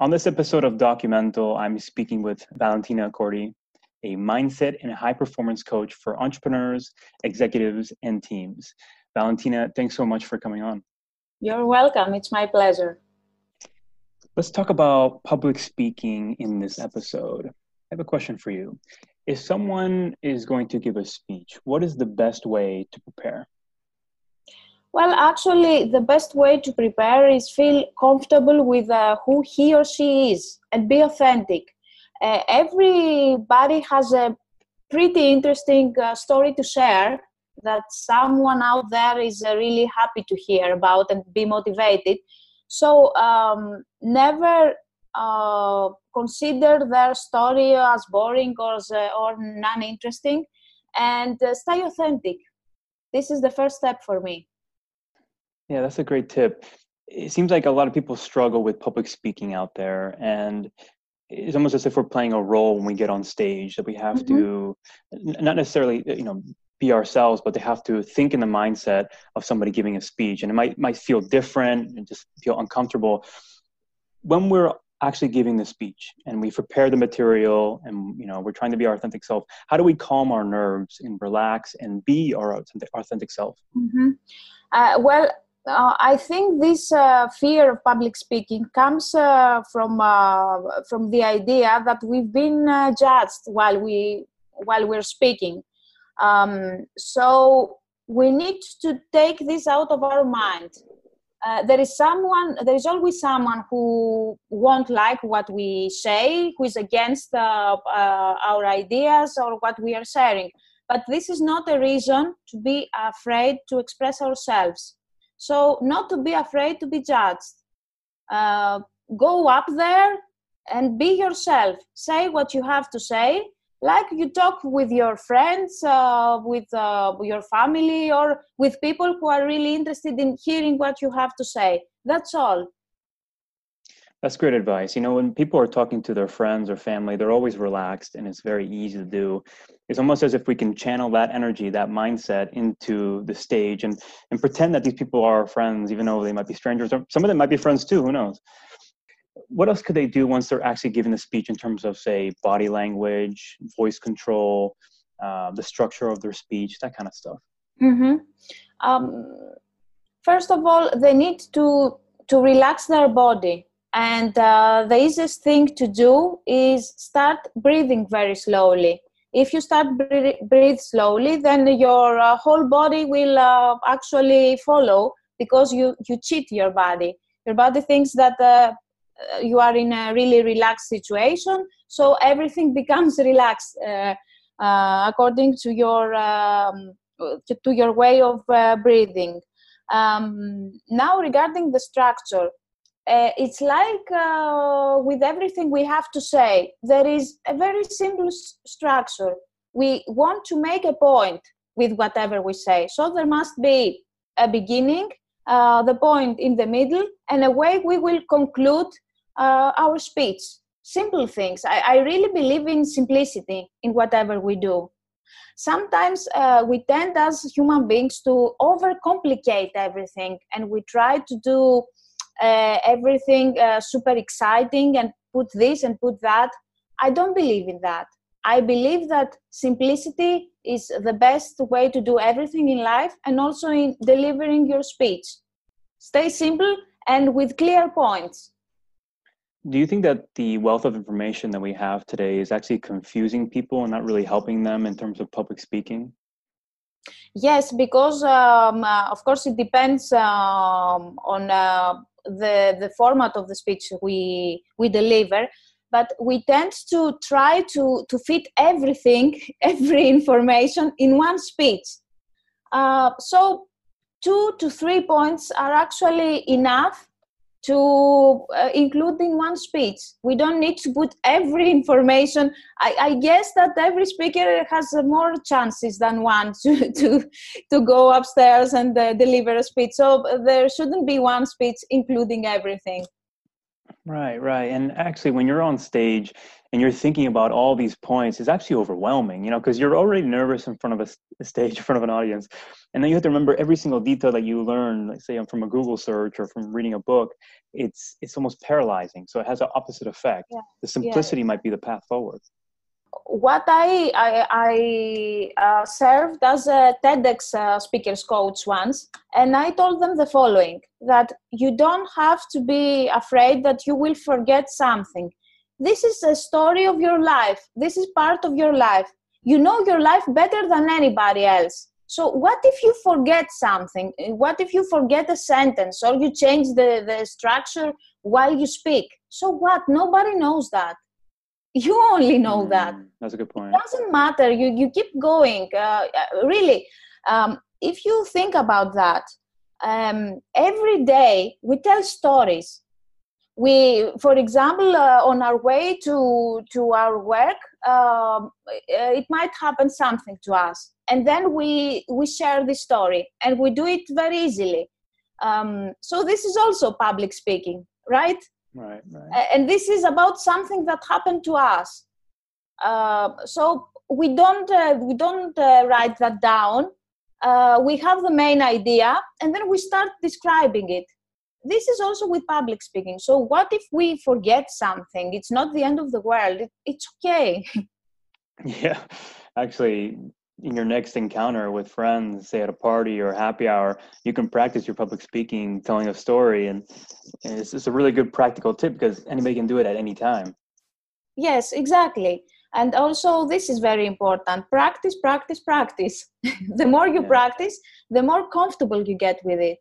On this episode of Documental, I'm speaking with Valentina Accordi, a mindset and high performance coach for entrepreneurs, executives, and teams. Valentina, thanks so much for coming on. You're welcome. It's my pleasure. Let's talk about public speaking in this episode. I have a question for you. If someone is going to give a speech, what is the best way to prepare? Well, actually, the best way to prepare is feel comfortable with uh, who he or she is and be authentic. Uh, everybody has a pretty interesting uh, story to share that someone out there is uh, really happy to hear about and be motivated. So, um, never uh, consider their story as boring or, or non interesting and uh, stay authentic. This is the first step for me. Yeah, that's a great tip. It seems like a lot of people struggle with public speaking out there, and it's almost as if we're playing a role when we get on stage that we have mm-hmm. to not necessarily you know be ourselves but they have to think in the mindset of somebody giving a speech and it might might feel different and just feel uncomfortable when we're actually giving the speech and we prepare the material and you know we're trying to be our authentic self how do we calm our nerves and relax and be our authentic, authentic self mm-hmm. uh, well uh, I think this uh, fear of public speaking comes uh, from uh, from the idea that we've been uh, judged while we while we're speaking. Um, so we need to take this out of our mind. Uh, there is someone. There is always someone who won't like what we say, who is against our ideas or what we are sharing. But this is not a reason to be afraid to express ourselves so, not to be afraid to be judged. Uh, go up there and be yourself. Say what you have to say, like you talk with your friends, uh, with uh, your family, or with people who are really interested in hearing what you have to say. That's all. That's great advice. You know, when people are talking to their friends or family, they're always relaxed and it's very easy to do. It's almost as if we can channel that energy, that mindset into the stage and, and pretend that these people are our friends, even though they might be strangers. Or some of them might be friends too, who knows? What else could they do once they're actually giving the speech in terms of, say, body language, voice control, uh, the structure of their speech, that kind of stuff? Mm-hmm. Um, first of all, they need to to relax their body and uh, the easiest thing to do is start breathing very slowly. If you start breathe, breathe slowly, then your uh, whole body will uh, actually follow because you, you cheat your body. Your body thinks that uh, you are in a really relaxed situation, so everything becomes relaxed uh, uh, according to your um, to, to, your way of breathing. Um, now, regarding the structure, uh, it's like uh, with everything we have to say there is a very simple s- structure. We want to make a point with whatever we say. So there must be a beginning uh, the point in the middle and a way we will conclude uh, our speech. Simple things. I, I, really believe in simplicity in whatever we do. Sometimes uh, we tend as human beings to overcomplicate everything and we try to do everything uh, super exciting and put this and put that. I don't believe in that. I believe that simplicity is the best way to do everything in life and also in delivering your speech. Stay simple and with clear points. Do you think that the wealth of information that we have today is actually confusing people and not really helping them in terms of public speaking? Yes, because um, uh, of course it depends um, on uh, the the format of the speech we we deliver but we tend to try to to fit everything every information in one speech. Uh, so two to three points are actually enough to uh, include in one speech. We don't need to put every information. I, I guess that every speaker has more chances than one to to, to go upstairs and uh, deliver a speech. So there shouldn't be one speech including everything. Right, right. And actually, when you're on stage and you're thinking about all these points, it's actually overwhelming, you know, because you're already nervous in front of a, stage, in front of an audience. And then you have to remember every single detail that you learn, like say from a Google search or from reading a book. It's, it's almost paralyzing. So it has an opposite effect. Yeah. The simplicity yeah. might be the path forward what I I, I uh, served as a TEDx uh, speakers coach once, and I told them the following: that you don't have to be afraid that you will forget something. This is a story of your life. This is part of your life. You know your life better than anybody else. So what if you forget something? What if you forget a sentence or you change the, the structure while you speak? So what? Nobody knows that you only know mm, that that's a good point. It doesn't matter. You you keep going. Uh, uh, really um, if you think about that um, every day we tell stories. We for example uh, on our way to to our work um, it might happen something to us. And then we we share the story and we do it very easily. Um, so this is also public speaking right Right, right. And this is about something that happened to us. Uh, so we don't uh, we don't uh, write that down. Uh, we have the main idea, and then we start describing it. This is also with public speaking. So what if we forget something? It's not the end of the world. It, it's okay. yeah, actually, in your next encounter with friends, say at a party or happy hour, you can practice your public speaking, telling a story, and, and it's, it's a really good practical tip because anybody can do it at any time. Yes, exactly. And also, this is very important practice, practice, practice. the more you yeah. practice, the more comfortable you get with it.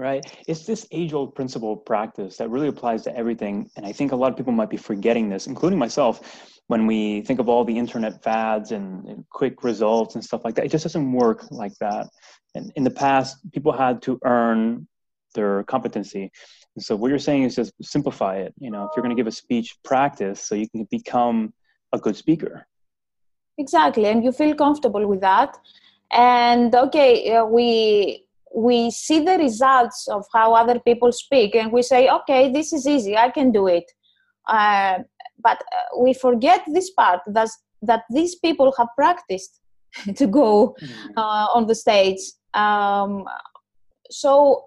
Right. It's this age old principle of practice that really applies to everything. And I think a lot of people might be forgetting this, including myself when we think of all the internet fads and, and, quick results and stuff like that, it just doesn't work like that. And in the past, people had to earn their competency. And so what you're saying is just simplify it. You know, if you're going to give a speech, practice so you can become a good speaker. Exactly, and you feel comfortable with that. And okay, uh, we we see the results of how other people speak, and we say, okay, this is easy. I can do it. Uh, but uh, we forget this part that that these people have practiced to go mm-hmm. uh, on the stage um, so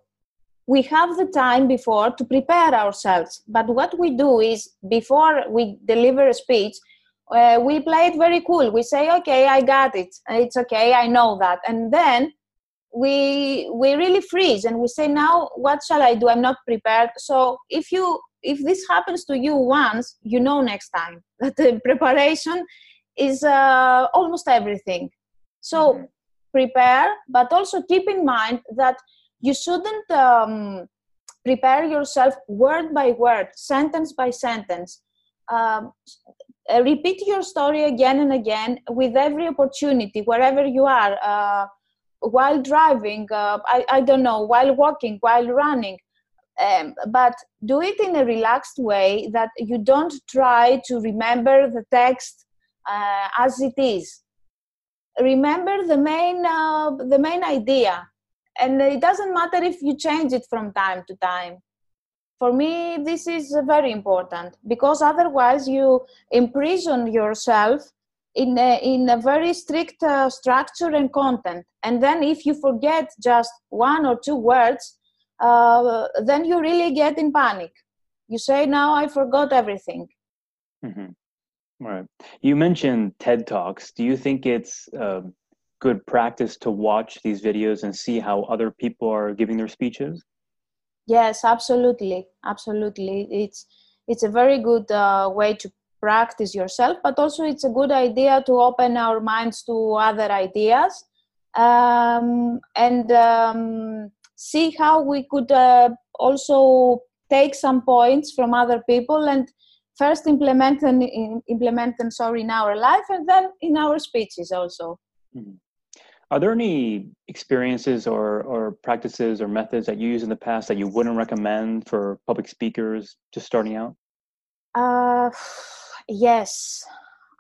we have the time before to prepare ourselves but what we do is before we deliver a speech uh, we play it very cool we say okay i got it it's okay i know that and then we we really freeze and we say now what shall i do? I'm not prepared. So if you if this happens to you once you know next time that the preparation is uh, almost everything. So mm-hmm. prepare but also keep in mind that you shouldn't um, prepare yourself word by word sentence by sentence. Um, uh, repeat your story again and again with every opportunity wherever you are uh, while driving uh, I, I don't know while walking while running um, but do it in a relaxed way that you don't try to remember the text uh, as it is. Remember the main uh, the main idea and it doesn't matter if you change it from time to time. For me this is very important because otherwise you imprison yourself in a, in a very strict uh, structure and content and then if you forget just one or two words uh, then you really get in panic. You say, now I forgot everything. Mm-hmm. Right. You mentioned TED Talks. Do you think it's uh, good practice to watch these videos and see how other people are giving their speeches? Yes, absolutely, absolutely. It's it's a very good uh, way to practice yourself, but also it's a good idea to open our minds to other ideas. Um, and um, see how we could uh, also take some points from other people and first implement them in, implement them sorry in our life and then in our speeches also mm-hmm. are there any experiences or, or practices or methods that you use in the past that you wouldn't recommend for public speakers just starting out uh, yes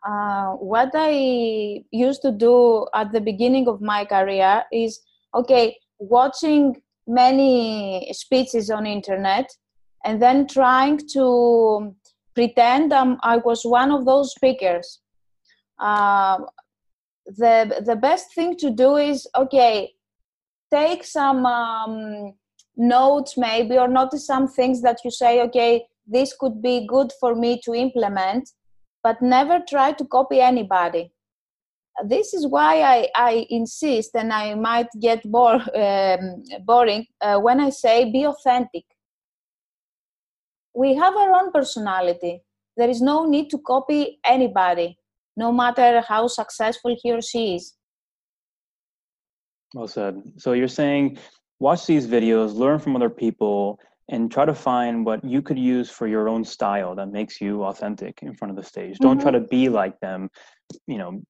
uh, what i used to do at the beginning of my career is okay watching many speeches on internet and then trying to pretend um, I was one of those speakers. Uh, the the best thing to do is okay, take some um, notes maybe or notice some things that you say okay this could be good for me to implement but never try to copy anybody. This is why I, I insist and i might get bore, um, boring uh, when i say be authentic. We have our own personality. There is no need to copy anybody no matter how successful he or she is. Well said. So you're saying watch these videos, learn from other people, and try to find what you could use for your own style that makes you authentic in front of the stage. Mm-hmm. Don't try mm-hmm. to be like them, you know,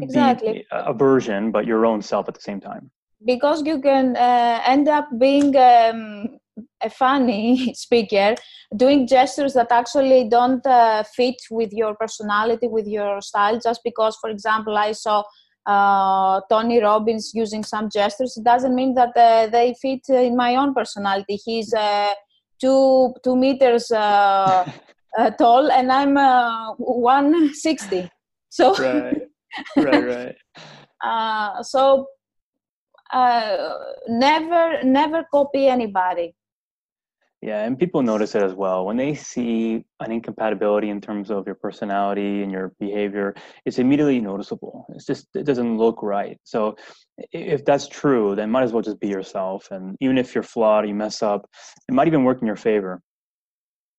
exactly a version, but your own self at the same time. Because you can uh, end up being um, a funny speaker, doing gestures that actually don't uh, fit with your personality, with your style, just because, for example, I saw uh, Tony Robbins using some gestures, it doesn't mean that uh, they fit in my own personality. He's uh, two two meters uh, uh, tall, and I'm uh, one sixty. So right, right, right. so never never copy anybody. Yeah, and people notice it as well. When they see an incompatibility in terms of your personality and your behavior, it's immediately noticeable. It's just, it doesn't look right. So if that's true, then might as well just be yourself. And even if you're flawed, you mess up, it might even work in your favor.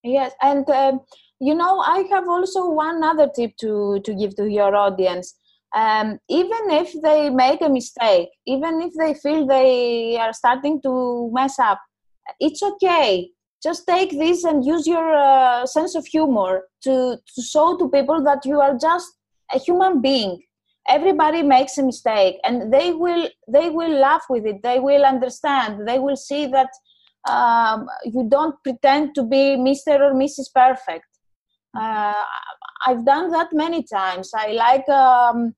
Yes. And, uh, you know, I have also one other tip to, to give to your audience. Um, even if they make a mistake, even if they feel they are starting to mess up, it's okay. Just take this and use your uh, sense of humor to, to show to people that you are just a human being. Everybody makes a mistake and they will they will laugh with it. They will understand. They will see that um, you don't pretend to be mr or mrs perfect. Uh, i've done that many times. I like um,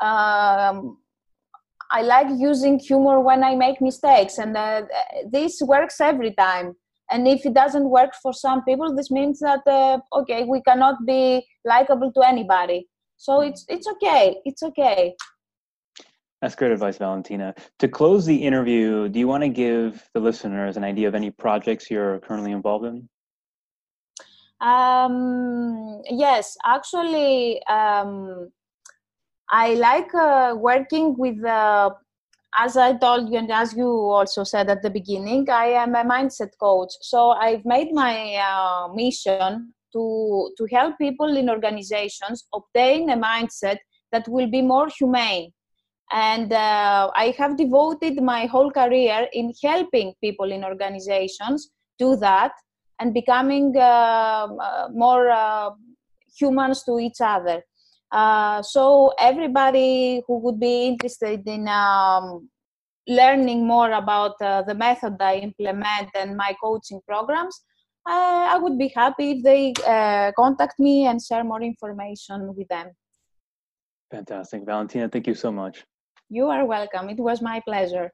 um, I like using humor when I make mistakes, and uh, this works every time. And if it doesn't work for some people, this means that uh, okay, we cannot be likable to anybody. So it's it's okay. It's okay. That's great advice, Valentina. To close the interview, do you want to give the listeners an idea of any projects you're currently involved in? Um, yes, actually, um, I like uh, working with, uh, as I told you, and as you also said at the beginning, I am a mindset coach. So I've made my uh, mission to to help people in organizations obtain a mindset that will be more humane. And uh, I have devoted my whole career in helping people in organizations do that and becoming uh, uh, more humans to each other. Uh, so everybody who would be interested in um, learning more about uh, the method I implement and my coaching programs, uh, I would be happy if they uh, contact me and share more information with them. Fantastic. Valentina, thank you so much. You are welcome. It was my pleasure.